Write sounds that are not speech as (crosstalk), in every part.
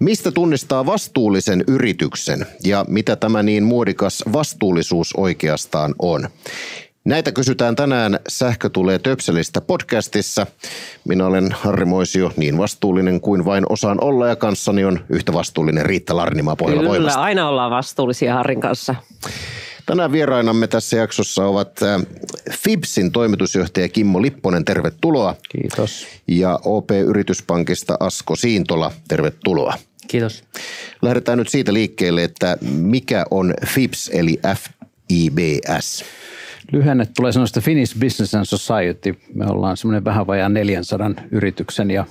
Mistä tunnistaa vastuullisen yrityksen ja mitä tämä niin muodikas vastuullisuus oikeastaan on? Näitä kysytään tänään Sähkö tulee töpselistä podcastissa. Minä olen Harri Moisio, niin vastuullinen kuin vain osaan olla ja kanssani on yhtä vastuullinen Riitta Larnimaa pohjalla Kyllä, voimasta. aina ollaan vastuullisia Harrin kanssa. Tänään vierainamme tässä jaksossa ovat äh, FIBSin toimitusjohtaja Kimmo Lipponen, tervetuloa. Kiitos. Ja OP-yrityspankista Asko Siintola, tervetuloa. Kiitos. Lähdetään nyt siitä liikkeelle, että mikä on FIBS eli FIBS? Lyhenne tulee sanoista Finnish Business and Society. Me ollaan semmoinen vähän vajaa 400 yrityksen ja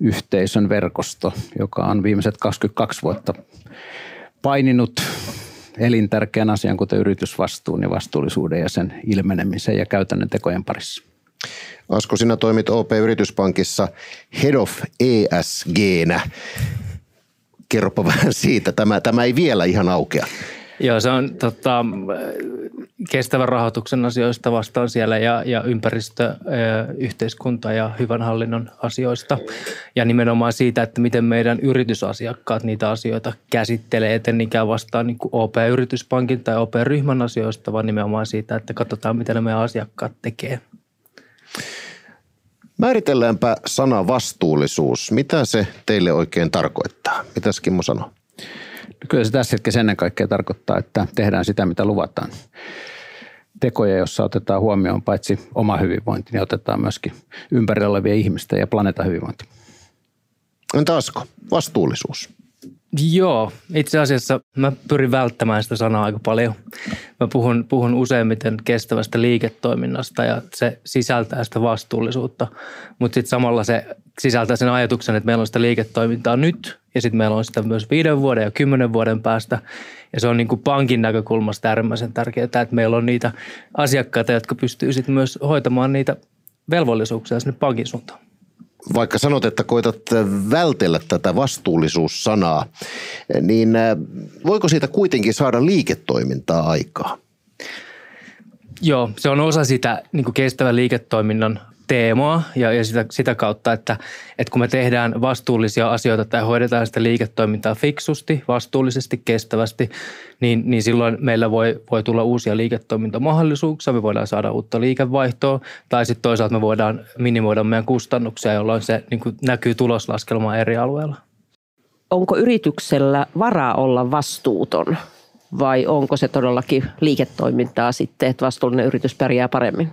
yhteisön verkosto, joka on viimeiset 22 vuotta paininut elintärkeän asian, kuten yritysvastuun ja vastuullisuuden ja sen ilmenemisen ja käytännön tekojen parissa. Asko, sinä toimit OP-yrityspankissa Head of ESGnä. Kerropa (laughs) vähän siitä. Tämä, tämä ei vielä ihan aukea. Joo, se on tota, kestävän rahoituksen asioista vastaan siellä ja, ja ympäristö, yhteiskunta ja hyvän hallinnon asioista. Ja nimenomaan siitä, että miten meidän yritysasiakkaat niitä asioita käsittelee, eten niinkään vastaan niin OP-yrityspankin tai OP-ryhmän asioista, vaan nimenomaan siitä, että katsotaan, mitä ne meidän asiakkaat tekee. Määritelläänpä sana vastuullisuus. Mitä se teille oikein tarkoittaa? Mitäs Kimmo sanoo? Kyllä se tässä hetkessä ennen kaikkea tarkoittaa, että tehdään sitä, mitä luvataan. Tekoja, jossa otetaan huomioon paitsi oma hyvinvointi, niin otetaan myöskin ympärillä olevia ihmisten ja planeetan hyvinvointi. Entä Asko, vastuullisuus? Joo, itse asiassa mä pyrin välttämään sitä sanaa aika paljon. Mä puhun, puhun useimmiten kestävästä liiketoiminnasta ja se sisältää sitä vastuullisuutta, mutta sitten samalla se sisältää sen ajatuksen, että meillä on sitä liiketoimintaa nyt ja sitten meillä on sitä myös viiden vuoden ja kymmenen vuoden päästä. Ja se on niin kuin pankin näkökulmasta äärimmäisen tärkeää, että meillä on niitä asiakkaita, jotka pystyy sitten myös hoitamaan niitä velvollisuuksia sinne pankin suuntaan vaikka sanot, että koetat vältellä tätä vastuullisuussanaa, niin äh, voiko siitä kuitenkin saada liiketoimintaa aikaa? Joo, se on osa sitä niin kestävän liiketoiminnan teemaa ja, ja sitä, sitä kautta, että, että kun me tehdään vastuullisia asioita tai hoidetaan sitä liiketoimintaa fiksusti, vastuullisesti, kestävästi, niin, niin silloin meillä voi, voi tulla uusia liiketoimintamahdollisuuksia, me voidaan saada uutta liikevaihtoa tai sitten toisaalta me voidaan minimoida meidän kustannuksia, jolloin se niin näkyy tuloslaskelmaa eri alueilla. Onko yrityksellä varaa olla vastuuton vai onko se todellakin liiketoimintaa sitten, että vastuullinen yritys pärjää paremmin?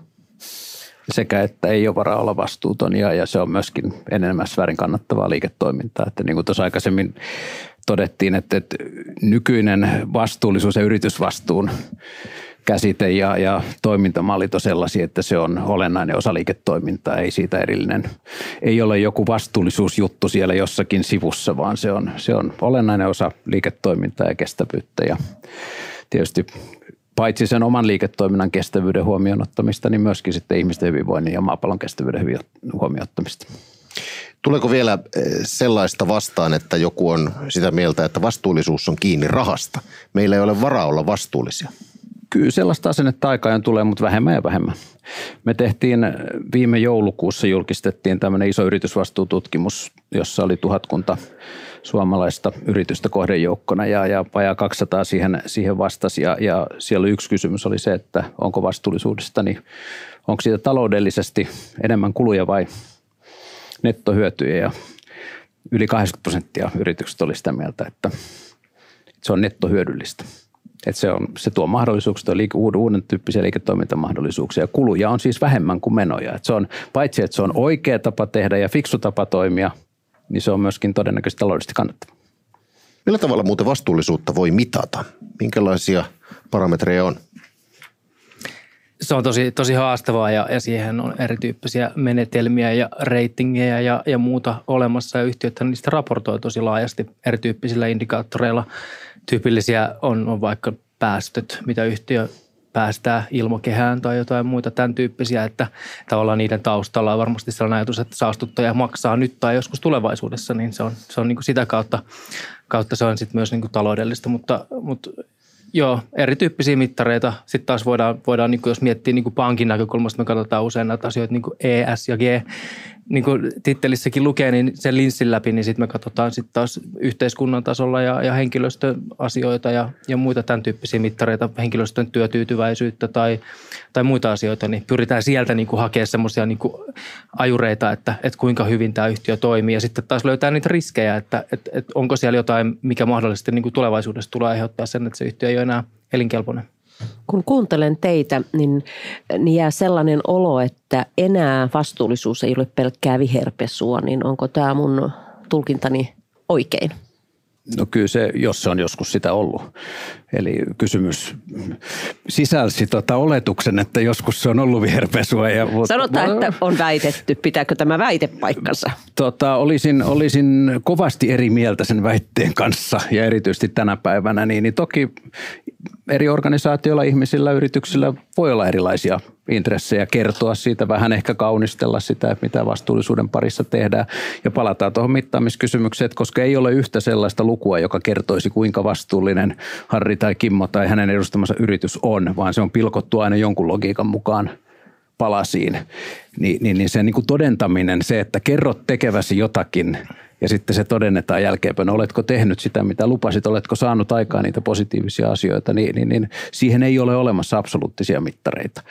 Sekä että ei ole varaa olla vastuuton ja, ja se on myöskin enemmän väärin kannattavaa liiketoimintaa. Että niin kuin tuossa aikaisemmin todettiin, että, että nykyinen vastuullisuus ja yritysvastuun käsite ja, ja toimintamallit on sellaisia, että se on olennainen osa liiketoimintaa, ei siitä erillinen. Ei ole joku vastuullisuusjuttu siellä jossakin sivussa, vaan se on, se on olennainen osa liiketoimintaa ja kestävyyttä. Ja tietysti paitsi sen oman liiketoiminnan kestävyyden huomioon ottamista, niin myöskin sitten ihmisten hyvinvoinnin ja maapallon kestävyyden huomioon ottamista. Tuleeko vielä eh, sellaista vastaan, että joku on sitä mieltä, että vastuullisuus on kiinni rahasta? Meillä ei ole varaa olla vastuullisia. Kyllä sellaista asennetta aikaan tulee, mutta vähemmän ja vähemmän. Me tehtiin viime joulukuussa, julkistettiin tämmöinen iso yritysvastuututkimus, jossa oli tuhatkunta suomalaista yritystä kohdejoukkona ja, ja vajaa 200 siihen, siihen vastasi. Ja, ja siellä yksi kysymys oli se, että onko vastuullisuudesta, niin onko siitä taloudellisesti enemmän kuluja vai nettohyötyjä. Ja yli 80 prosenttia yritykset oli sitä mieltä, että se on nettohyödyllistä. Että se, on, se tuo mahdollisuuksia, liike, uuden, uuden tyyppisiä liiketoimintamahdollisuuksia. Kuluja on siis vähemmän kuin menoja. Et se on, paitsi että se on oikea tapa tehdä ja fiksu tapa toimia, niin se on myöskin todennäköisesti taloudellisesti kannattava. Millä tavalla muuten vastuullisuutta voi mitata? Minkälaisia parametreja on? Se on tosi, tosi haastavaa ja, ja siihen on erityyppisiä menetelmiä ja reitingeja ja, ja muuta olemassa. Ja yhtiöt niistä raportoi tosi laajasti erityyppisillä indikaattoreilla. Tyypillisiä on, on vaikka päästöt, mitä yhtiö päästää ilmakehään tai jotain muita tämän tyyppisiä, että tavallaan niiden taustalla on varmasti sellainen ajatus, että saastuttaja maksaa nyt tai joskus tulevaisuudessa, niin se on, se on niin kuin sitä kautta, kautta se on sitten myös niin kuin taloudellista, mutta, mutta Joo, erityyppisiä mittareita. Sitten taas voidaan, voidaan niin kuin jos miettii niin kuin pankin näkökulmasta, me katsotaan usein näitä asioita niin kuin ES ja G, niin kuin tittelissäkin lukee, niin sen linssin läpi, niin sitten me katsotaan sitten taas yhteiskunnan tasolla ja, ja henkilöstön asioita ja, ja muita tämän tyyppisiä mittareita, henkilöstön työtyytyväisyyttä tai, tai muita asioita, niin pyritään sieltä niin kuin hakemaan semmoisia niin ajureita, että, että kuinka hyvin tämä yhtiö toimii ja sitten taas löytää niitä riskejä, että, että, että onko siellä jotain, mikä mahdollisesti niin kuin tulevaisuudessa tulee aiheuttaa sen, että se yhtiö ei ole enää elinkelpoinen. Kun kuuntelen teitä, niin, niin jää sellainen olo, että enää vastuullisuus ei ole pelkkää viherpesua, niin onko tämä mun tulkintani oikein? No kyllä se, jos se on joskus sitä ollut. Eli kysymys sisälsi tota oletuksen, että joskus se on ollut viherpesua. Ja, Sanotaan, että on väitetty. Pitääkö tämä väite paikkansa? Tota, olisin, olisin kovasti eri mieltä sen väitteen kanssa ja erityisesti tänä päivänä. Niin, niin toki eri organisaatioilla, ihmisillä, yrityksillä voi olla erilaisia intressejä kertoa siitä, vähän ehkä kaunistella sitä, että mitä vastuullisuuden parissa tehdään. Ja palataan tuohon mittaamiskysymykseen, koska ei ole yhtä sellaista lukua, joka kertoisi kuinka vastuullinen Harri tai Kimmo tai hänen edustamansa yritys on, vaan se on pilkottu aina jonkun logiikan mukaan palasiin, niin, niin, niin se niin kuin todentaminen, se, että kerrot tekeväsi jotakin ja sitten se todennetaan jälkeenpäin, oletko tehnyt sitä, mitä lupasit, oletko saanut aikaan niitä positiivisia asioita, niin, niin, niin siihen ei ole olemassa absoluuttisia mittareita.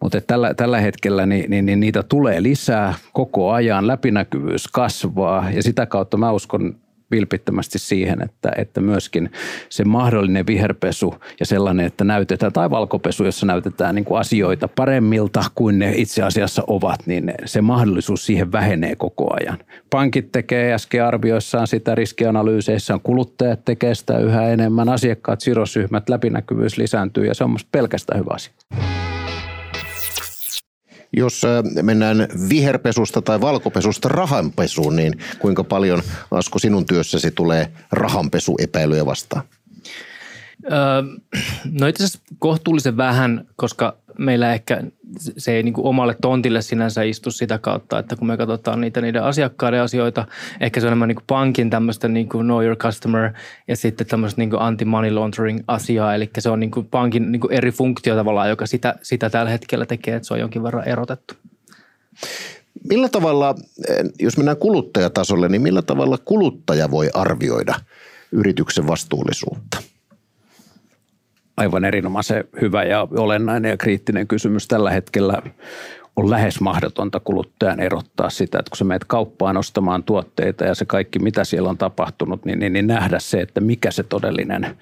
Mutta tällä, tällä hetkellä niin, niin, niin niitä tulee lisää koko ajan, läpinäkyvyys kasvaa ja sitä kautta mä uskon vilpittömästi siihen, että, että myöskin se mahdollinen viherpesu ja sellainen, että näytetään, tai valkopesu, jossa näytetään niin kuin asioita paremmilta kuin ne itse asiassa ovat, niin se mahdollisuus siihen vähenee koko ajan. Pankit tekee äsken arvioissaan sitä riskianalyyseissaan, kuluttajat tekee sitä yhä enemmän, asiakkaat, sidosryhmät, läpinäkyvyys lisääntyy ja se on pelkästään hyvä asia. Jos mennään viherpesusta tai valkopesusta rahanpesuun, niin kuinka paljon Asko sinun työssäsi tulee rahanpesuepäilyjä vastaan? (clears throat) no itse asiassa kohtuullisen vähän, koska meillä ehkä se ei niin omalle tontille sinänsä istu sitä kautta, että kun me katsotaan niitä niiden asiakkaiden asioita, ehkä se on enemmän niin pankin tämmöistä niin kuin know your customer ja sitten tämmöistä niin anti-money laundering asiaa, eli se on niin pankin niin eri funktio tavallaan, joka sitä, sitä tällä hetkellä tekee, että se on jonkin verran erotettu. Millä tavalla, jos mennään kuluttajatasolle, niin millä tavalla kuluttaja voi arvioida yrityksen vastuullisuutta? Aivan erinomaisen hyvä ja olennainen ja kriittinen kysymys tällä hetkellä on lähes mahdotonta kuluttajan erottaa sitä, että kun sä menet kauppaan ostamaan tuotteita ja se kaikki, mitä siellä on tapahtunut, niin, niin, niin nähdä se, että mikä se todellinen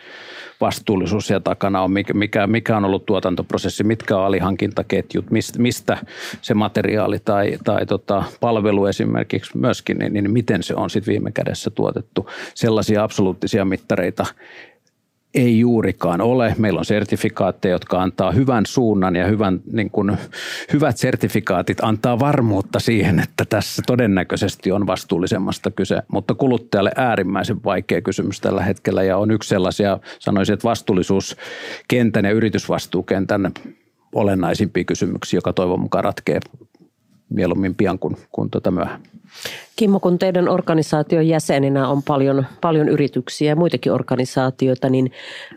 vastuullisuus siellä takana on, mikä, mikä on ollut tuotantoprosessi, mitkä on alihankintaketjut, mistä se materiaali tai, tai tota, palvelu esimerkiksi myöskin, niin, niin miten se on sitten viime kädessä tuotettu. Sellaisia absoluuttisia mittareita ei juurikaan ole. Meillä on sertifikaatteja, jotka antaa hyvän suunnan ja hyvän, niin kuin, hyvät sertifikaatit antaa varmuutta siihen, että tässä todennäköisesti on vastuullisemmasta kyse, mutta kuluttajalle äärimmäisen vaikea kysymys tällä hetkellä ja on yksi sellaisia, sanoisin, että vastuullisuuskentän ja yritysvastuukentän olennaisimpia kysymyksiä, joka toivon mukaan ratkee mieluummin pian kuin, kuin tuota myöhään. Kimmo, kun teidän organisaation jäseninä on paljon, paljon yrityksiä ja muitakin organisaatioita, niin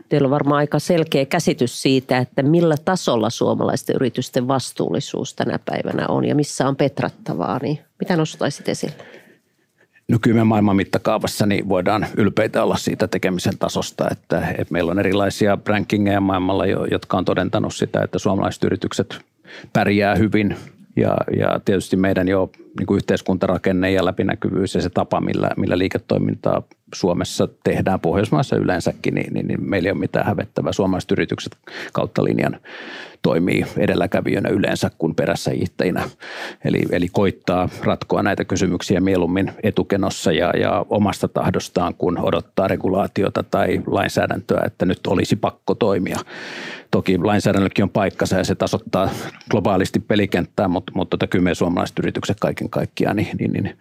teillä on varmaan aika selkeä käsitys siitä, että millä tasolla suomalaisten yritysten vastuullisuus tänä päivänä on ja missä on petrattavaa. Niin mitä nostaisit esille? No kyllä me maailman mittakaavassa niin voidaan ylpeitä olla siitä tekemisen tasosta, että, että meillä on erilaisia rankingeja maailmalla, jotka on todentanut sitä, että suomalaiset yritykset pärjää hyvin ja, ja tietysti meidän jo niin kuin yhteiskuntarakenne ja läpinäkyvyys ja se tapa, millä, millä liiketoimintaa Suomessa tehdään, Pohjoismaissa yleensäkin, niin, niin, niin meillä ei ole mitään hävettävää. Suomalaiset yritykset kautta linjan toimii edelläkävijänä yleensä kuin perässä hiihtäjinä. Eli, eli koittaa ratkoa näitä kysymyksiä mieluummin etukenossa ja, ja omasta tahdostaan, kun odottaa regulaatiota tai lainsäädäntöä, että nyt olisi pakko toimia. Toki lainsäädännölläkin on paikkansa ja se tasoittaa globaalisti pelikenttää, mutta, mutta tota, kyllä me suomalaiset yritykset kaiken kaikkiaan niin, niin, niin,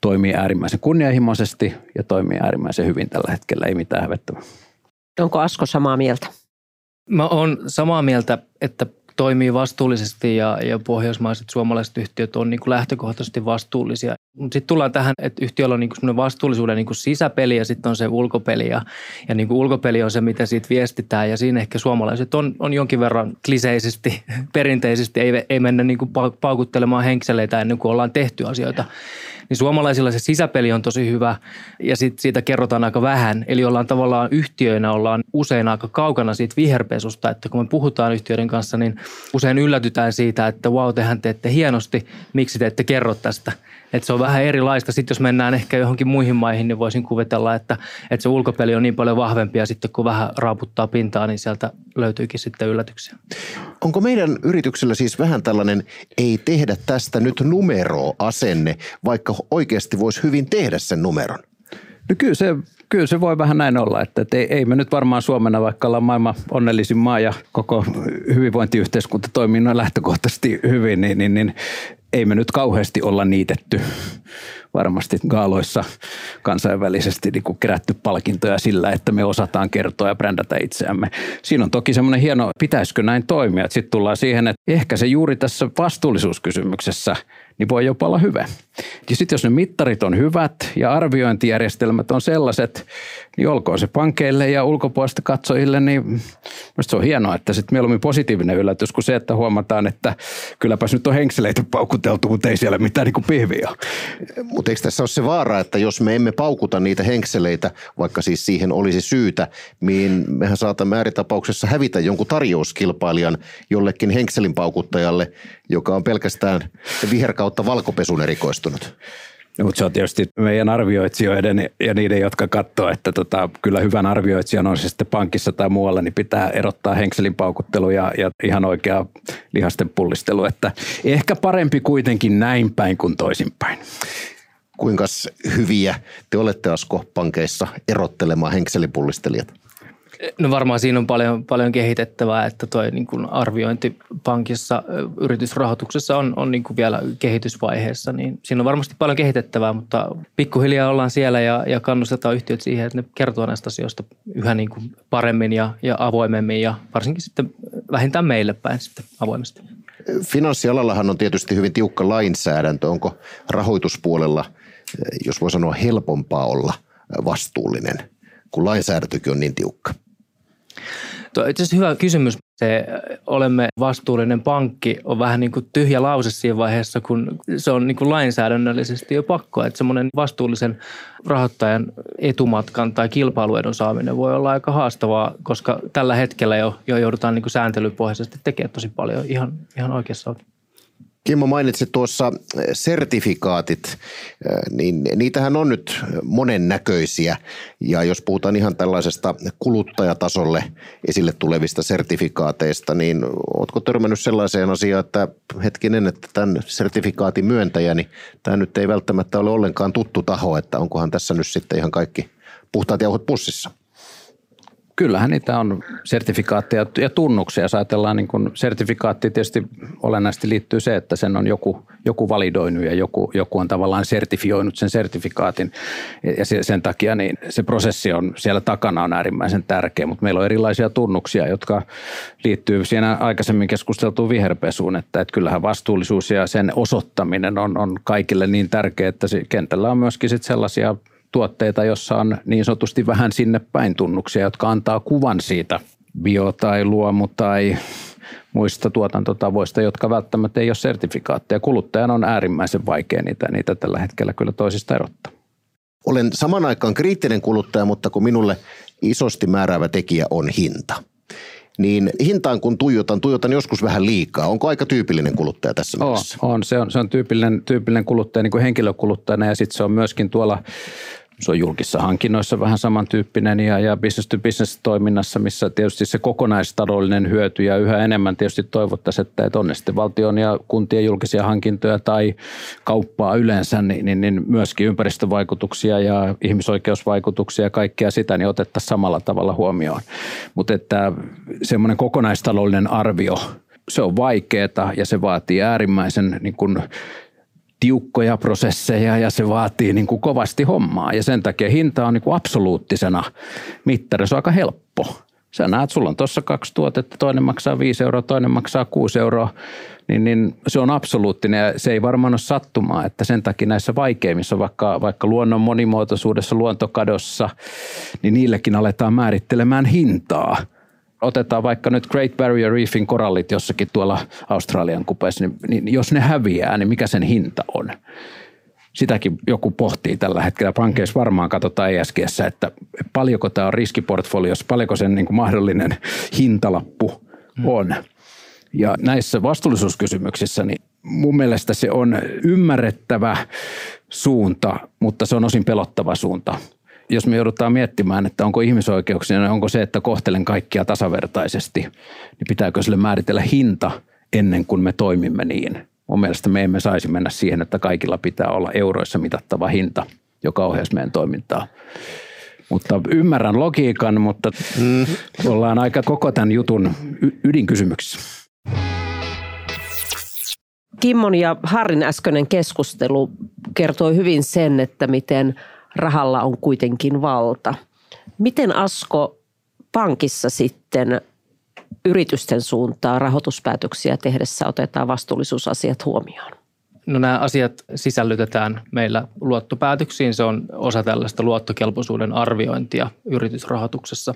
toimii äärimmäisen kunnianhimoisesti ja toimii äärimmäisen hyvin tällä hetkellä, ei mitään hävettävää. Onko Asko samaa mieltä? Mä oon samaa mieltä, että toimii vastuullisesti ja, ja pohjoismaiset suomalaiset yhtiöt on niin kuin lähtökohtaisesti vastuullisia. Mutta sitten tullaan tähän, että yhtiöllä on niin kuin vastuullisuuden niin kuin sisäpeli ja sitten on se ulkopeli. Ja, ja niin kuin ulkopeli on se, mitä siitä viestitään ja siinä ehkä suomalaiset on, on jonkin verran kliseisesti, (laughs) perinteisesti, ei, ei mennä niin kuin paukuttelemaan henkseleitä ennen kuin ollaan tehty asioita niin suomalaisilla se sisäpeli on tosi hyvä ja sit siitä kerrotaan aika vähän. Eli ollaan tavallaan yhtiöinä, ollaan usein aika kaukana siitä viherpesusta, että kun me puhutaan yhtiöiden kanssa, niin usein yllätytään siitä, että wow, tehän teette hienosti, miksi te ette kerro tästä – että se on vähän erilaista. Sitten jos mennään ehkä johonkin muihin maihin, niin voisin kuvitella, että, että se ulkopeli on niin paljon vahvempi ja sitten kun vähän raaputtaa pintaa, niin sieltä löytyykin sitten yllätyksiä. Onko meidän yrityksellä siis vähän tällainen ei tehdä tästä nyt numeroasenne, vaikka oikeasti voisi hyvin tehdä sen numeron? No kyllä se, kyllä se voi vähän näin olla, että, että ei, ei me nyt varmaan Suomena, vaikka ollaan maailman onnellisin maa ja koko hyvinvointiyhteiskunta toimii noin lähtökohtaisesti hyvin, niin, niin, niin ei me nyt kauheasti olla niitetty varmasti gaaloissa kansainvälisesti niin kuin kerätty palkintoja sillä, että me osataan kertoa ja brändätä itseämme. Siinä on toki semmoinen hieno, pitäisikö näin toimia. Sitten tullaan siihen, että ehkä se juuri tässä vastuullisuuskysymyksessä – niin voi jopa olla hyvä. Ja sitten jos ne mittarit on hyvät ja arviointijärjestelmät on sellaiset, niin olkoon se pankeille ja ulkopuolista katsojille, niin se on hienoa, että sitten mieluummin positiivinen yllätys kuin se, että huomataan, että kylläpäs nyt on henkseleitä paukuteltu, mutta ei siellä mitään niin pihviä. Mutta eikö tässä ole se vaara, että jos me emme paukuta niitä henkseleitä, vaikka siis siihen olisi syytä, niin mehän saatamme ääritapauksessa hävitä jonkun tarjouskilpailijan jollekin henkselin paukuttajalle, joka on pelkästään viherka kautta valkopesun erikoistunut. Mutta se on tietysti meidän arvioitsijoiden ja niiden, jotka katsoo, että tota, kyllä hyvän arvioitsijan on se sitten pankissa tai muualla, niin pitää erottaa henkselin paukuttelu ja, ja ihan oikea lihasten pullistelu. Että ehkä parempi kuitenkin näin päin kuin toisinpäin. Kuinka hyviä te olette Asko pankeissa erottelemaan henkselipullistelijat? No varmaan siinä on paljon, paljon kehitettävää, että tuo niin kuin arviointi pankissa yritysrahoituksessa on, on niin kuin vielä kehitysvaiheessa, niin siinä on varmasti paljon kehitettävää, mutta pikkuhiljaa ollaan siellä ja, ja kannustetaan yhtiöt siihen, että ne kertoo näistä asioista yhä niin kuin paremmin ja, ja avoimemmin ja varsinkin sitten vähintään meille päin sitten avoimesti. Finanssialallahan on tietysti hyvin tiukka lainsäädäntö. Onko rahoituspuolella, jos voi sanoa, helpompaa olla vastuullinen, kun lainsäädäntökin on niin tiukka? Itse asiassa hyvä kysymys. Se olemme vastuullinen pankki on vähän niin kuin tyhjä lause siinä vaiheessa, kun se on niin kuin lainsäädännöllisesti jo pakko. Että semmoinen vastuullisen rahoittajan etumatkan tai kilpailuedon saaminen voi olla aika haastavaa, koska tällä hetkellä jo, jo joudutaan niin kuin sääntelypohjaisesti tekemään tosi paljon ihan, ihan oikeassa Kimmo mainitsi tuossa eh, sertifikaatit, eh, niin niitähän on nyt monennäköisiä. Ja jos puhutaan ihan tällaisesta kuluttajatasolle esille tulevista sertifikaateista, niin oletko törmännyt sellaiseen asiaan, että hetkinen, että tämän sertifikaatin myöntäjä, niin tämä nyt ei välttämättä ole ollenkaan tuttu taho, että onkohan tässä nyt sitten ihan kaikki puhtaat jauhot pussissa? Kyllähän niitä on sertifikaatteja ja tunnuksia. Jos ajatellaan niin kun sertifikaatti, tietysti olennaisesti liittyy se, että sen on joku, joku validoinut ja joku, joku on tavallaan sertifioinut sen sertifikaatin. Ja sen takia niin se prosessi on siellä takana on äärimmäisen tärkeä, mutta meillä on erilaisia tunnuksia, jotka liittyy siinä aikaisemmin keskusteltuun viherpesuun, että, että kyllähän vastuullisuus ja sen osoittaminen on, on kaikille niin tärkeää, että kentällä on myöskin sit sellaisia tuotteita, jossa on niin sanotusti vähän sinne päin tunnuksia, jotka antaa kuvan siitä bio- tai luomu- tai muista tuotantotavoista, jotka välttämättä ei ole sertifikaatteja. Kuluttajan on äärimmäisen vaikea niitä, niitä tällä hetkellä kyllä toisista erottaa. Olen saman aikaan kriittinen kuluttaja, mutta kun minulle isosti määräävä tekijä on hinta – niin hintaan kun tuijotan, tuijotan joskus vähän liikaa. Onko aika tyypillinen kuluttaja tässä on, mielessä? On, se on, se on tyypillinen, tyypillinen kuluttaja niin kuin henkilökuluttajana ja sitten se on myöskin tuolla se on julkissa hankinnoissa vähän samantyyppinen ja, ja business to business toiminnassa, missä tietysti se kokonaistaloudellinen hyöty ja yhä enemmän tietysti toivottaisiin, että, että on ne sitten valtion ja kuntien julkisia hankintoja tai kauppaa yleensä, niin, niin, niin myöskin ympäristövaikutuksia ja ihmisoikeusvaikutuksia ja kaikkea sitä, niin otettaisiin samalla tavalla huomioon. Mutta että semmoinen kokonaistaloudellinen arvio, se on vaikeaa ja se vaatii äärimmäisen niin kuin tiukkoja prosesseja ja se vaatii niin kuin kovasti hommaa. Ja sen takia hinta on niin kuin absoluuttisena mittari. Se on aika helppo. Sä näet, sulla on tuossa kaksi tuotetta, toinen maksaa 5 euroa, toinen maksaa 6 euroa, niin, niin se on absoluuttinen ja se ei varmaan ole sattumaa, että sen takia näissä vaikeimmissa, vaikka, vaikka luonnon monimuotoisuudessa, luontokadossa, niin niillekin aletaan määrittelemään hintaa – otetaan vaikka nyt Great Barrier Reefin korallit jossakin tuolla Australian kupeessa, niin, niin jos ne häviää, niin mikä sen hinta on? Sitäkin joku pohtii tällä hetkellä. Pankeissa varmaan katsotaan ESGssä, että paljonko tämä on riskiportfoliossa, paljonko sen niin kuin mahdollinen hintalappu hmm. on. Ja näissä vastuullisuuskysymyksissä, niin mun mielestä se on ymmärrettävä suunta, mutta se on osin pelottava suunta jos me joudutaan miettimään, että onko ihmisoikeuksia, niin onko se, että kohtelen kaikkia tasavertaisesti, niin pitääkö sille määritellä hinta ennen kuin me toimimme niin. Mun mielestä me emme saisi mennä siihen, että kaikilla pitää olla euroissa mitattava hinta, joka ohjaisi meidän toimintaa. Mutta ymmärrän logiikan, mutta mm. ollaan aika koko tämän jutun ydinkysymyksissä. Kimmon ja Harrin äskeinen keskustelu kertoi hyvin sen, että miten – rahalla on kuitenkin valta. Miten Asko pankissa sitten yritysten suuntaan rahoituspäätöksiä tehdessä otetaan vastuullisuusasiat huomioon? No nämä asiat sisällytetään meillä luottopäätöksiin. Se on osa tällaista luottokelpoisuuden arviointia yritysrahoituksessa.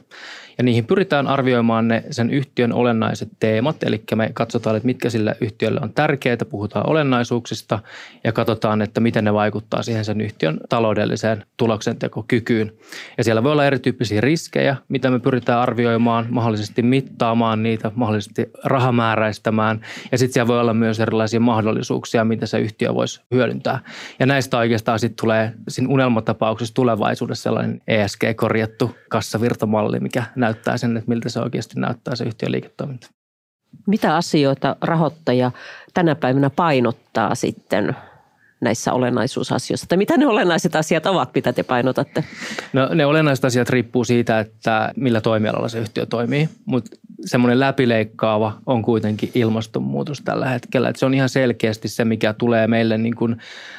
Ja niihin pyritään arvioimaan ne sen yhtiön olennaiset teemat. Eli me katsotaan, että mitkä sillä yhtiölle on tärkeää, puhutaan olennaisuuksista ja katsotaan, että miten ne vaikuttaa siihen sen yhtiön taloudelliseen tuloksentekokykyyn. Ja siellä voi olla erityyppisiä riskejä, mitä me pyritään arvioimaan, mahdollisesti mittaamaan niitä, mahdollisesti rahamääräistämään. Ja sitten siellä voi olla myös erilaisia mahdollisuuksia, mitä se yhtiö voisi hyödyntää. Ja näistä oikeastaan sitten tulee siinä unelmatapauksessa tulevaisuudessa sellainen ESG-korjattu kassavirtamalli, mikä näyttää sen, että miltä se oikeasti näyttää se yhtiön liiketoiminta. Mitä asioita rahoittaja tänä päivänä painottaa sitten näissä olennaisuusasioissa? Tai mitä ne olennaiset asiat ovat, mitä te painotatte? No ne olennaiset asiat riippuu siitä, että millä toimialalla se yhtiö toimii, mutta semmoinen läpileikkaava on kuitenkin ilmastonmuutos tällä hetkellä. Että se on ihan selkeästi se, mikä tulee meille niin kuin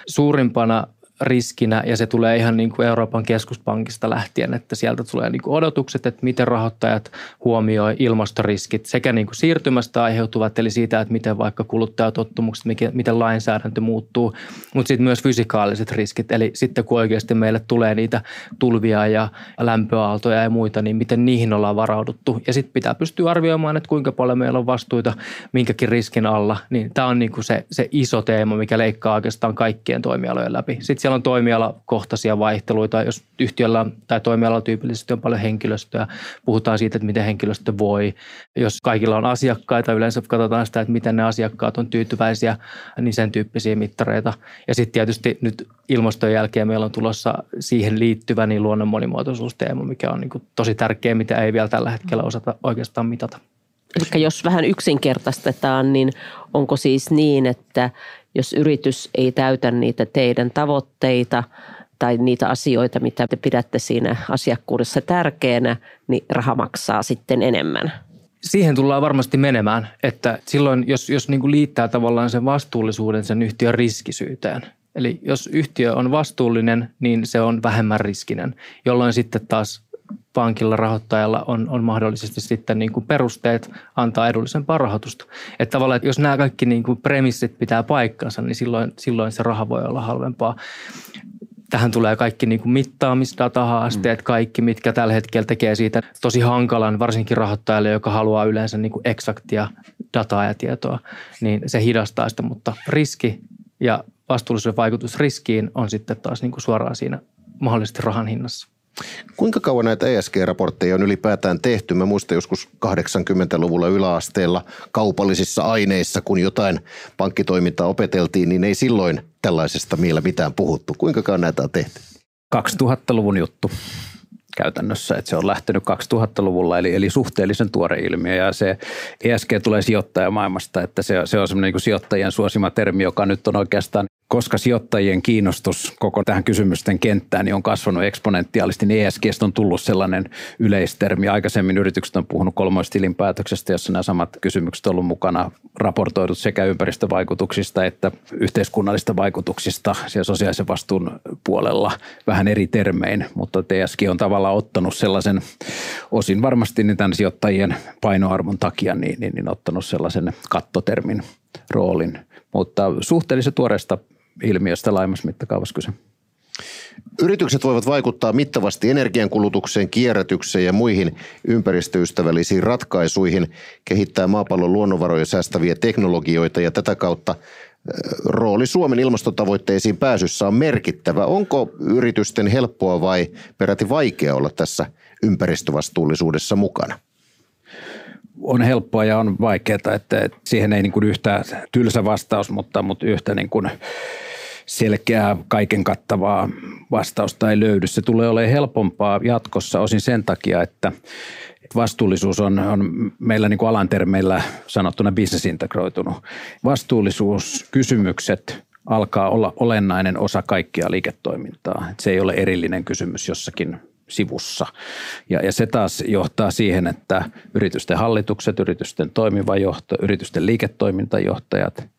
suurimpana riskinä ja se tulee ihan niin kuin Euroopan keskuspankista lähtien, että sieltä tulee niin kuin odotukset, että miten rahoittajat huomioi ilmastoriskit sekä niin kuin siirtymästä aiheutuvat, eli siitä, että miten vaikka kuluttajatottumukset, miten lainsäädäntö muuttuu, mutta sitten myös fysikaaliset riskit, eli sitten kun oikeasti meille tulee niitä tulvia ja lämpöaaltoja ja muita, niin miten niihin ollaan varauduttu. Ja sitten pitää pystyä arvioimaan, että kuinka paljon meillä on vastuita minkäkin riskin alla, niin tämä on niin kuin se, se iso teema, mikä leikkaa oikeastaan kaikkien toimialojen läpi. Sitten siellä on toimialakohtaisia vaihteluita. Jos yhtiöllä tai toimialalla tyypillisesti on paljon henkilöstöä, puhutaan siitä, että miten henkilöstö voi. Jos kaikilla on asiakkaita, yleensä katsotaan sitä, että miten ne asiakkaat on tyytyväisiä, niin sen tyyppisiä mittareita. Ja sitten tietysti nyt ilmaston jälkeen meillä on tulossa siihen liittyvä niin luonnon monimuotoisuusteema, mikä on niin tosi tärkeä, mitä ei vielä tällä hetkellä osata oikeastaan mitata. Eli jos vähän yksinkertaistetaan, niin onko siis niin, että jos yritys ei täytä niitä teidän tavoitteita tai niitä asioita, mitä te pidätte siinä asiakkuudessa tärkeänä, niin raha maksaa sitten enemmän. Siihen tullaan varmasti menemään, että silloin jos, jos niin kuin liittää tavallaan sen vastuullisuuden sen yhtiön riskisyyteen, Eli jos yhtiö on vastuullinen, niin se on vähemmän riskinen, jolloin sitten taas pankilla rahoittajalla on, on mahdollisesti sitten niin kuin perusteet antaa edullisempaa rahoitusta. Että tavallaan, että jos nämä kaikki niin kuin premissit pitää paikkansa, niin silloin, silloin se raha voi olla halvempaa. Tähän tulee kaikki niin kuin mittaamisdatahaasteet, mm. kaikki, mitkä tällä hetkellä tekee siitä tosi hankalan, varsinkin rahoittajalle, joka haluaa yleensä niin kuin eksaktia dataa ja tietoa, niin se hidastaa sitä, mutta riski ja vastuullisuuden vaikutus riskiin on sitten taas niin kuin suoraan siinä mahdollisesti rahan hinnassa. Kuinka kauan näitä ESG-raportteja on ylipäätään tehty? Mä muistan joskus 80-luvulla yläasteella kaupallisissa aineissa, kun jotain pankkitoimintaa opeteltiin, niin ei silloin tällaisesta vielä mitään puhuttu. Kuinka kauan näitä on tehty? 2000-luvun juttu käytännössä, että se on lähtenyt 2000-luvulla, eli, eli suhteellisen tuore ilmiö, ja se ESG tulee sijoittajamaailmasta, että se, se on semmoinen niin sijoittajien suosima termi, joka nyt on oikeastaan koska sijoittajien kiinnostus koko tähän kysymysten kenttään niin on kasvanut eksponentiaalisesti, niin ESG on tullut sellainen yleistermi. Aikaisemmin yritykset on puhunut kolmoistilinpäätöksestä, jossa nämä samat kysymykset on ollut mukana raportoidut sekä ympäristövaikutuksista että yhteiskunnallista vaikutuksista siellä sosiaalisen vastuun puolella vähän eri termein, mutta ESG on tavallaan ottanut sellaisen osin varmasti niin tämän sijoittajien painoarvon takia niin, niin, niin ottanut sellaisen kattotermin roolin, mutta suhteellisen tuoreesta ilmiöstä laajemmassa mittakaavassa kyse. Yritykset voivat vaikuttaa mittavasti energiankulutukseen, kierrätykseen ja muihin ympäristöystävällisiin ratkaisuihin, kehittää maapallon luonnonvaroja säästäviä teknologioita ja tätä kautta rooli Suomen ilmastotavoitteisiin pääsyssä on merkittävä. Onko yritysten helppoa vai peräti vaikea olla tässä ympäristövastuullisuudessa mukana? on helppoa ja on vaikeaa, että siihen ei niin kuin yhtä tylsä vastaus, mutta, mutta yhtä niin kuin selkeää kaiken kattavaa vastausta ei löydy. Se tulee olemaan helpompaa jatkossa osin sen takia, että vastuullisuus on, on meillä niin kuin alan termeillä sanottuna business integroitunut. Vastuullisuuskysymykset alkaa olla olennainen osa kaikkia liiketoimintaa. Se ei ole erillinen kysymys jossakin sivussa. Ja, ja se taas johtaa siihen, että yritysten hallitukset, yritysten toimiva johto, yritysten liiketoimintajohtajat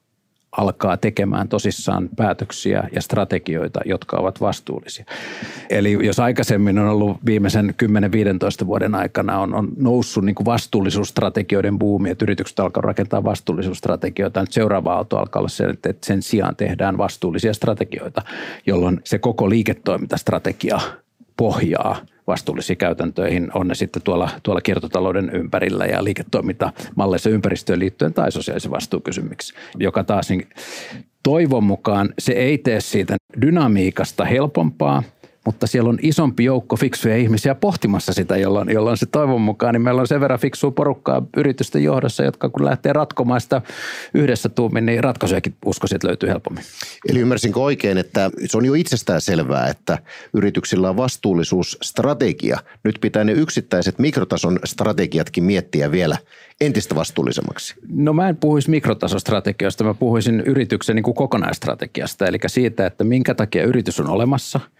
alkaa tekemään tosissaan päätöksiä ja strategioita, jotka ovat vastuullisia. Eli jos aikaisemmin on ollut viimeisen 10-15 vuoden aikana on, on noussut niin kuin vastuullisuusstrategioiden buumi, että yritykset alkaa rakentaa vastuullisuusstrategioita, nyt seuraava auto alkaa olla se, että sen sijaan tehdään vastuullisia strategioita, jolloin se koko liiketoimintastrategia pohjaa vastuullisiin käytäntöihin, on ne sitten tuolla, tuolla kiertotalouden ympärillä ja liiketoimintamalleissa ympäristöön liittyen tai sosiaalisen vastuukysymyksiin, joka taas niin toivon mukaan se ei tee siitä dynamiikasta helpompaa – mutta siellä on isompi joukko fiksuja ihmisiä pohtimassa sitä, jolloin, jolloin se toivon mukaan, niin meillä on sen verran fiksua porukkaa yritysten johdossa, jotka kun lähtee ratkomaan sitä yhdessä tuumin, niin ratkaisujakin uskoisin, että löytyy helpommin. Eli ymmärsinkö oikein, että se on jo itsestään selvää, että yrityksillä on vastuullisuusstrategia. Nyt pitää ne yksittäiset mikrotason strategiatkin miettiä vielä entistä vastuullisemmaksi? No mä en puhuisi mikrotasostrategioista, mä puhuisin yrityksen niin kuin kokonaistrategiasta, eli siitä, että minkä takia yritys on olemassa –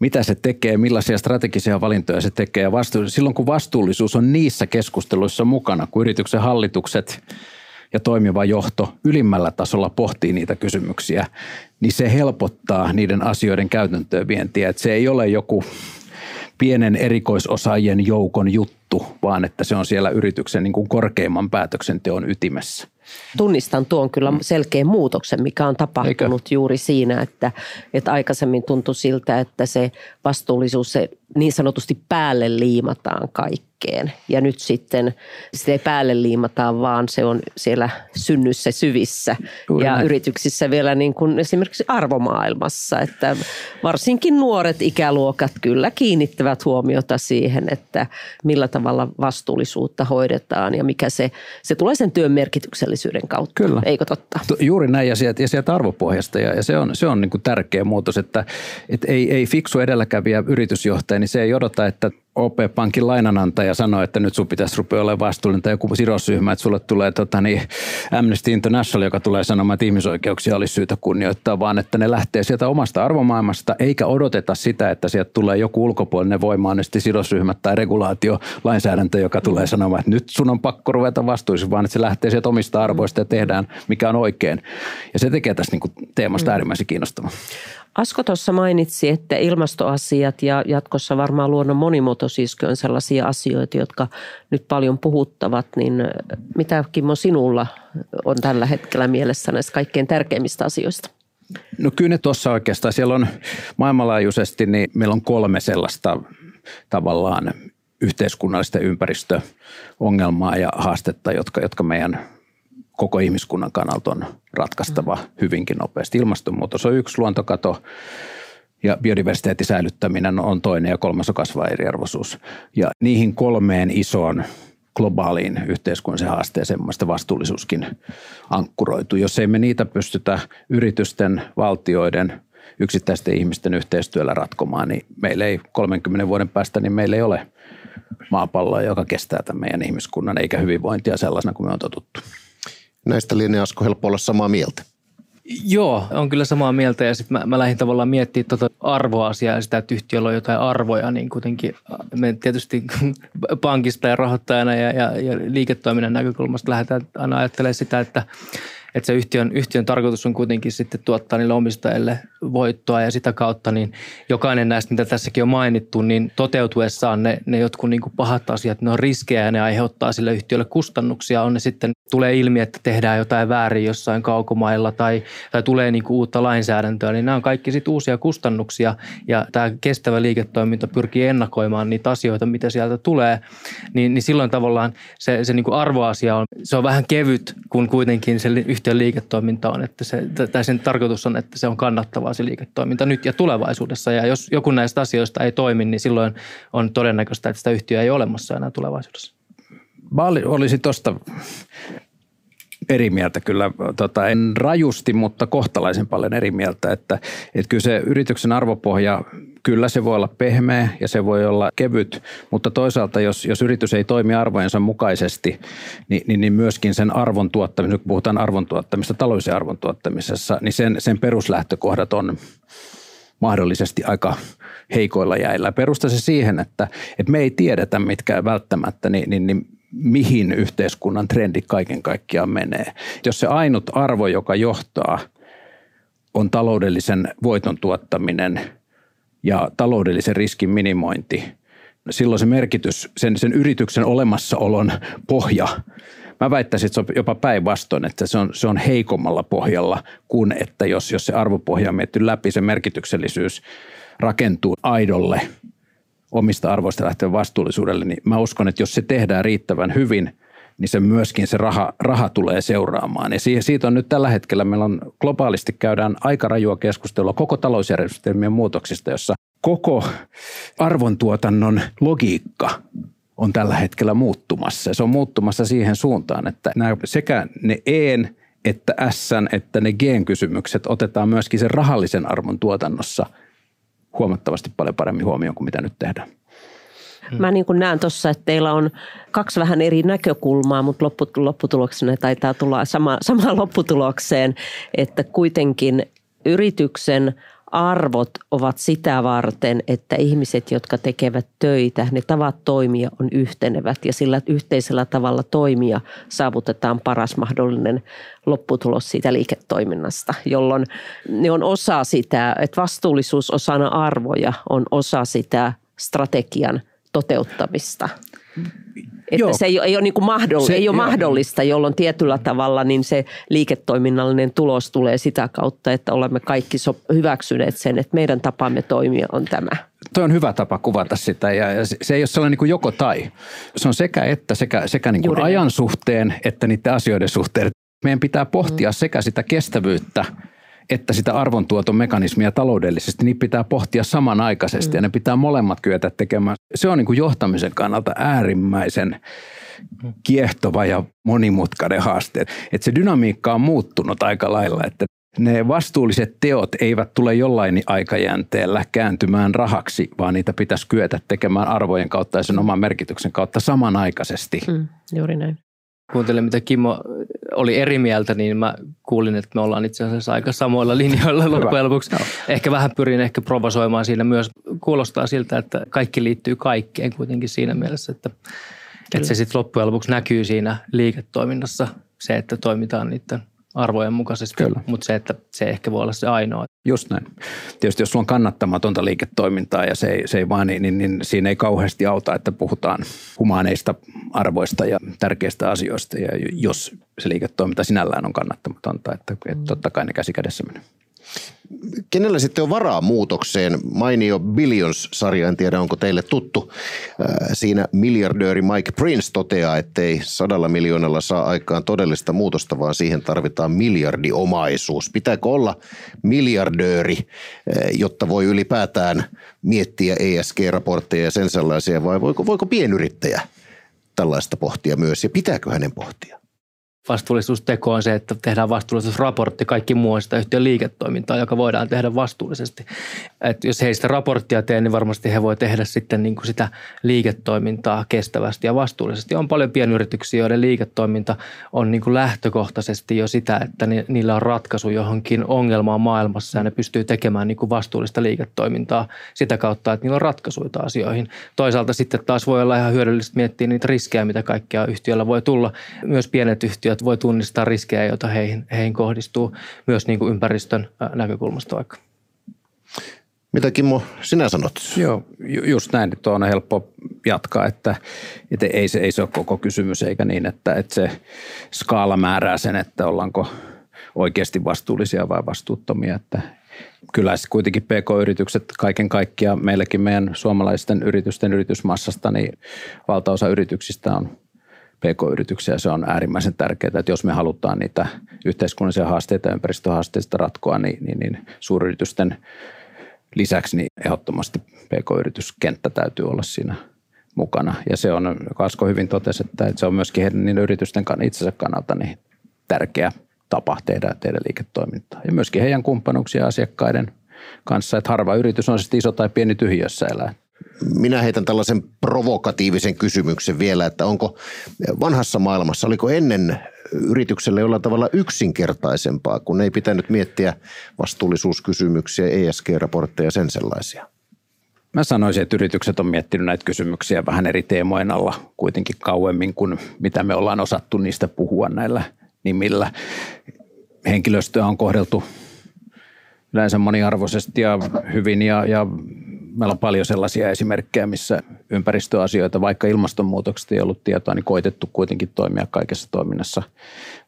mitä se tekee, millaisia strategisia valintoja se tekee. Ja vastu- silloin kun vastuullisuus on niissä keskusteluissa mukana, kun yrityksen hallitukset ja toimiva johto ylimmällä tasolla pohtii niitä kysymyksiä, niin se helpottaa niiden asioiden käytäntöön vientiä. Että se ei ole joku pienen erikoisosaajien joukon juttu, vaan että se on siellä yrityksen niin kuin korkeimman päätöksenteon ytimessä. Tunnistan tuon kyllä mm. selkeän muutoksen, mikä on tapahtunut Eikö? juuri siinä, että, että aikaisemmin tuntui siltä, että se vastuullisuus, se niin sanotusti päälle liimataan kaikkeen. Ja nyt sitten se ei päälle liimataan, vaan se on siellä synnyssä syvissä Juuri ja näin. yrityksissä vielä niin kuin esimerkiksi arvomaailmassa. Että varsinkin nuoret ikäluokat kyllä kiinnittävät huomiota siihen, että millä tavalla vastuullisuutta hoidetaan ja mikä se, se tulee sen työn merkityksellisyyden kautta. Kyllä. Eikö totta? Juuri näin ja sieltä, ja sieltä arvopohjasta ja, ja se on, se on niin kuin tärkeä muutos, että, että ei, ei fiksu edelläkävijä yritysjohtaja, niin se ei odota, että OP-pankin lainanantaja sanoi, että nyt sun pitäisi rupea olemaan vastuullinen tai joku sidosryhmä, että sulle tulee tota, niin Amnesty International, joka tulee sanomaan, että ihmisoikeuksia olisi syytä kunnioittaa, vaan että ne lähtee sieltä omasta arvomaailmasta, eikä odoteta sitä, että sieltä tulee joku ulkopuolinen voimaan, sitten sidosryhmät tai regulaatio, lainsäädäntö, joka tulee sanomaan, että nyt sun on pakko ruveta vastuulliseksi, vaan että se lähtee sieltä omista arvoista ja tehdään, mikä on oikein. Ja se tekee tästä niin kuin teemasta äärimmäisen kiinnostavaa. Asko tuossa mainitsi, että ilmastoasiat ja jatkossa varmaan luonnon monimuotoisuus on sellaisia asioita, jotka nyt paljon puhuttavat, niin mitä Kimmo sinulla on tällä hetkellä mielessä näistä kaikkein tärkeimmistä asioista? No kyllä ne tuossa oikeastaan, siellä on maailmanlaajuisesti, niin meillä on kolme sellaista tavallaan yhteiskunnallista ympäristöongelmaa ja haastetta, jotka, jotka meidän koko ihmiskunnan kannalta on ratkaistava hyvinkin nopeasti. Ilmastonmuutos on yksi, luontokato ja biodiversiteetin säilyttäminen on toinen ja kolmas on kasvaa eriarvoisuus. Ja niihin kolmeen isoon globaaliin yhteiskunnallisen haasteeseen semmoista vastuullisuuskin ankkuroitu. Jos ei me niitä pystytä yritysten, valtioiden, yksittäisten ihmisten yhteistyöllä ratkomaan, niin meillä ei 30 vuoden päästä, niin meillä ei ole maapalloa, joka kestää tämän meidän ihmiskunnan, eikä hyvinvointia sellaisena kuin me on totuttu. Näistä lienee Asko helppo olla samaa mieltä. Joo, on kyllä samaa mieltä ja sitten mä, mä lähdin tavallaan miettimään tuota arvoasiaa ja sitä, että yhtiöllä on jotain arvoja, niin kuitenkin me tietysti (laughs) pankista ja rahoittajana ja, ja, ja liiketoiminnan näkökulmasta lähdetään aina ajattelemaan sitä, että että se yhtiön, yhtiön tarkoitus on kuitenkin sitten tuottaa niille omistajille voittoa ja sitä kautta niin jokainen näistä, mitä tässäkin on mainittu, niin toteutuessaan ne, ne jotkut niin kuin pahat asiat, ne on riskejä ja ne aiheuttaa sille yhtiölle kustannuksia. On ne sitten, tulee ilmi, että tehdään jotain väärin jossain kaukomailla tai, tai tulee niin kuin uutta lainsäädäntöä, niin nämä on kaikki sitten uusia kustannuksia ja tämä kestävä liiketoiminta pyrkii ennakoimaan niitä asioita, mitä sieltä tulee, niin, niin silloin tavallaan se, se niin kuin arvoasia on, se on vähän kevyt, kun kuitenkin se yhtiön liiketoiminta on, että se, tai sen tarkoitus on, että se on kannattavaa se liiketoiminta nyt ja tulevaisuudessa. Ja jos joku näistä asioista ei toimi, niin silloin on todennäköistä, että sitä yhtiöä ei ole olemassa enää tulevaisuudessa. Mä olisin tuosta eri mieltä kyllä, tota, en rajusti, mutta kohtalaisen paljon eri mieltä, että, että kyllä se yrityksen arvopohja, kyllä se voi olla pehmeä ja se voi olla kevyt, mutta toisaalta jos, jos yritys ei toimi arvojensa mukaisesti, niin, niin, niin myöskin sen arvon tuottamisessa, kun puhutaan arvon tuottamista, taloudellisen arvon tuottamisessa, niin sen, sen peruslähtökohdat on mahdollisesti aika heikoilla jäillä. Perusta se siihen, että, että me ei tiedetä mitkä välttämättä, niin, niin, niin mihin yhteiskunnan trendi kaiken kaikkiaan menee. Jos se ainut arvo, joka johtaa, on taloudellisen voiton tuottaminen ja taloudellisen riskin minimointi, silloin se merkitys, sen, sen yrityksen olemassaolon pohja, mä väittäisin, että se on jopa päinvastoin, että se on, se on heikommalla pohjalla kuin että jos, jos se arvopohja on läpi, se merkityksellisyys rakentuu aidolle – omista arvoista lähtevän vastuullisuudelle, niin mä uskon, että jos se tehdään riittävän hyvin, niin se myöskin se raha, raha tulee seuraamaan. Ja siitä on nyt tällä hetkellä, meillä on globaalisti käydään aika rajua keskustelua koko talousjärjestelmien muutoksista, jossa koko arvontuotannon logiikka on tällä hetkellä muuttumassa. Se on muuttumassa siihen suuntaan, että nämä, sekä ne EEN että S että ne G-kysymykset otetaan myöskin sen rahallisen arvon tuotannossa – huomattavasti paljon paremmin huomioon kuin mitä nyt tehdään. Hmm. Mä niin kuin näen tuossa, että teillä on kaksi vähän eri näkökulmaa, mutta lopputuloksena taitaa tulla sama, (laughs) samaan lopputulokseen, että kuitenkin yrityksen arvot ovat sitä varten, että ihmiset, jotka tekevät töitä, ne tavat toimia on yhtenevät ja sillä yhteisellä tavalla toimia saavutetaan paras mahdollinen lopputulos siitä liiketoiminnasta, jolloin ne on osa sitä, että vastuullisuus osana arvoja on osa sitä strategian toteuttamista. Että Joo. se ei ole, ei ole, niin kuin mahdoll- se, ei ole mahdollista, jolloin tietyllä tavalla niin se liiketoiminnallinen tulos tulee sitä kautta, että olemme kaikki so- hyväksyneet sen, että meidän tapamme toimia on tämä. Tuo on hyvä tapa kuvata sitä ja se ei ole sellainen niin kuin joko tai. Se on sekä että sekä, sekä niin kuin ajan suhteen että niiden asioiden suhteen. Meidän pitää pohtia mm. sekä sitä kestävyyttä että sitä arvontuoton mekanismia taloudellisesti, niin pitää pohtia samanaikaisesti mm. ja ne pitää molemmat kyetä tekemään. Se on niin kuin johtamisen kannalta äärimmäisen kiehtova ja monimutkainen haaste. Että se dynamiikka on muuttunut aika lailla, että ne vastuulliset teot eivät tule jollain aikajänteellä kääntymään rahaksi, vaan niitä pitäisi kyetä tekemään arvojen kautta ja sen oman merkityksen kautta samanaikaisesti. Mm, juuri näin kuuntelin, mitä Kimmo oli eri mieltä, niin mä kuulin, että me ollaan itse asiassa aika samoilla linjoilla loppujen lopuksi. No. Ehkä vähän pyrin ehkä provosoimaan siinä myös. Kuulostaa siltä, että kaikki liittyy kaikkeen kuitenkin siinä mielessä, että, että se sitten loppujen lopuksi näkyy siinä liiketoiminnassa, se, että toimitaan niiden – arvojen mukaisesti, Kyllä. mutta se, että se ehkä voi olla se ainoa. Just näin. Tietysti jos sulla on kannattamatonta liiketoimintaa ja se ei, se ei vaan, niin, niin, niin siinä ei kauheasti auta, että puhutaan humaaneista arvoista ja tärkeistä asioista, ja jos se liiketoiminta sinällään on kannattamatonta, että, että totta kai ne käsi kädessä menee kenellä sitten on varaa muutokseen? Mainio Billions-sarja, en tiedä onko teille tuttu. Siinä miljardööri Mike Prince toteaa, ettei sadalla miljoonalla saa aikaan todellista muutosta, vaan siihen tarvitaan miljardiomaisuus. Pitääkö olla miljardööri, jotta voi ylipäätään miettiä ESG-raportteja ja sen sellaisia, vai voiko, voiko pienyrittäjä tällaista pohtia myös, ja pitääkö hänen pohtia? Vastuullisuusteko on se, että tehdään vastuullisuusraportti kaikki muu sitä yhtiön liiketoimintaa, joka voidaan tehdä vastuullisesti. Et jos heistä raporttia tee, niin varmasti he voi tehdä sitten niin kuin sitä liiketoimintaa kestävästi ja vastuullisesti. On paljon pienyrityksiä, joiden liiketoiminta on niin kuin lähtökohtaisesti jo sitä, että niillä on ratkaisu johonkin ongelmaan maailmassa ja ne pystyy tekemään niin kuin vastuullista liiketoimintaa sitä kautta, että niillä on ratkaisuja asioihin. Toisaalta sitten taas voi olla ihan hyödyllistä miettiä niitä riskejä, mitä kaikkea yhtiöllä voi tulla. Myös pienet yhtiöt voi tunnistaa riskejä, joita heihin, heihin kohdistuu myös niin kuin ympäristön näkökulmasta vaikka. Mitä Kimmo sinä sanot? Joo, just näin. Tuo on helppo jatkaa, että, että ei, se, ei se ole koko kysymys eikä niin, että, että se skaala määrää sen, että ollaanko oikeasti vastuullisia vai vastuuttomia. Että kyllä kuitenkin PK-yritykset kaiken kaikkiaan meilläkin meidän suomalaisten yritysten yritysmassasta, niin valtaosa yrityksistä on PK-yrityksiä. Se on äärimmäisen tärkeää, että jos me halutaan niitä yhteiskunnallisia haasteita ja ympäristöhaasteista ratkoa, niin, niin, niin suuryritysten lisäksi niin ehdottomasti PK-yrityskenttä täytyy olla siinä mukana. Ja se on, Kasko hyvin totesi, että se on myöskin heidän niin yritysten itsensä kannalta niin tärkeä tapa tehdä, tehdä liiketoimintaa. Ja myöskin heidän kumppanuuksia asiakkaiden kanssa, että harva yritys on sitten iso tai pieni tyhjössä elää. Minä heitän tällaisen provokatiivisen kysymyksen vielä, että onko vanhassa maailmassa, oliko ennen yritykselle jollain tavalla yksinkertaisempaa, kun ei pitänyt miettiä vastuullisuuskysymyksiä, ESG-raportteja ja sen sellaisia? Mä sanoisin, että yritykset on miettinyt näitä kysymyksiä vähän eri teemojen alla kuitenkin kauemmin kuin mitä me ollaan osattu niistä puhua näillä nimillä. Henkilöstöä on kohdeltu yleensä moniarvoisesti ja hyvin ja, ja meillä on paljon sellaisia esimerkkejä, missä ympäristöasioita, vaikka ilmastonmuutoksesta ei ollut tietoa, niin koitettu kuitenkin toimia kaikessa toiminnassa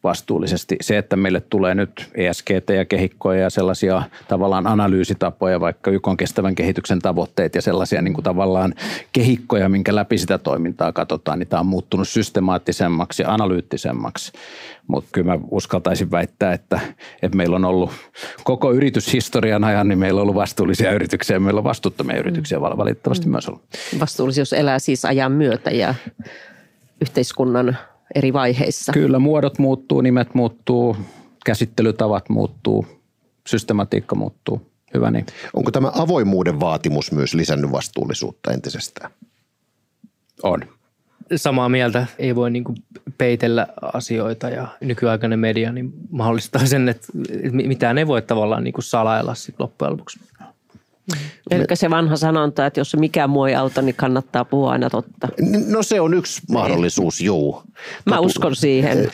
vastuullisesti. Se, että meille tulee nyt ESGT ja kehikkoja ja sellaisia tavallaan analyysitapoja, vaikka YK on kestävän kehityksen tavoitteet ja sellaisia niin kuin tavallaan kehikkoja, minkä läpi sitä toimintaa katsotaan, niin tämä on muuttunut systemaattisemmaksi ja analyyttisemmaksi. Mutta kyllä mä uskaltaisin väittää, että, että meillä on ollut koko yrityshistorian ajan, niin meillä on ollut vastuullisia yrityksiä ja meillä on vastuuttomia yrityksiä valitettavasti mm. myös ollut. Vastuullisuus elää siis ajan myötä ja yhteiskunnan eri vaiheissa. Kyllä, muodot muuttuu, nimet muuttuu, käsittelytavat muuttuu, systematiikka muuttuu. Hyvä niin. Onko tämä avoimuuden vaatimus myös lisännyt vastuullisuutta entisestään? On. Samaa mieltä. Ei voi niin kuin peitellä asioita ja nykyaikainen media niin mahdollistaa sen, että mitään ei voi tavallaan niin kuin salailla sit loppujen lopuksi. Eli se vanha sanonta, että jos mikään muu ei auta, niin kannattaa puhua aina totta. No se on yksi mahdollisuus, juu. Mä uskon siihen. Eh,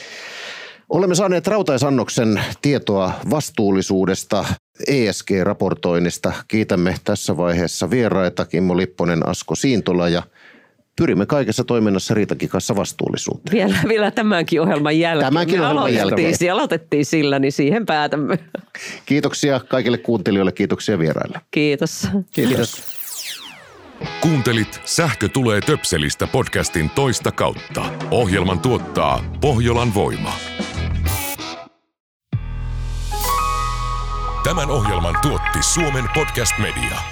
olemme saaneet Rautaisannoksen tietoa vastuullisuudesta, ESG-raportoinnista. Kiitämme tässä vaiheessa vieraita Kimmo Lipponen, Asko Siintola ja pyrimme kaikessa toiminnassa Riitakin kanssa vastuullisuuteen. Vielä, vielä tämänkin ohjelman jälkeen. Tämänkin Me ohjelman jälkeen. Aloitettiin sillä, niin siihen päätämme. Kiitoksia kaikille kuuntelijoille, kiitoksia vieraille. Kiitos. Kiitos. Kuuntelit Sähkö tulee töpselistä podcastin toista kautta. Ohjelman tuottaa Pohjolan voima. Tämän ohjelman tuotti Suomen Podcast Media.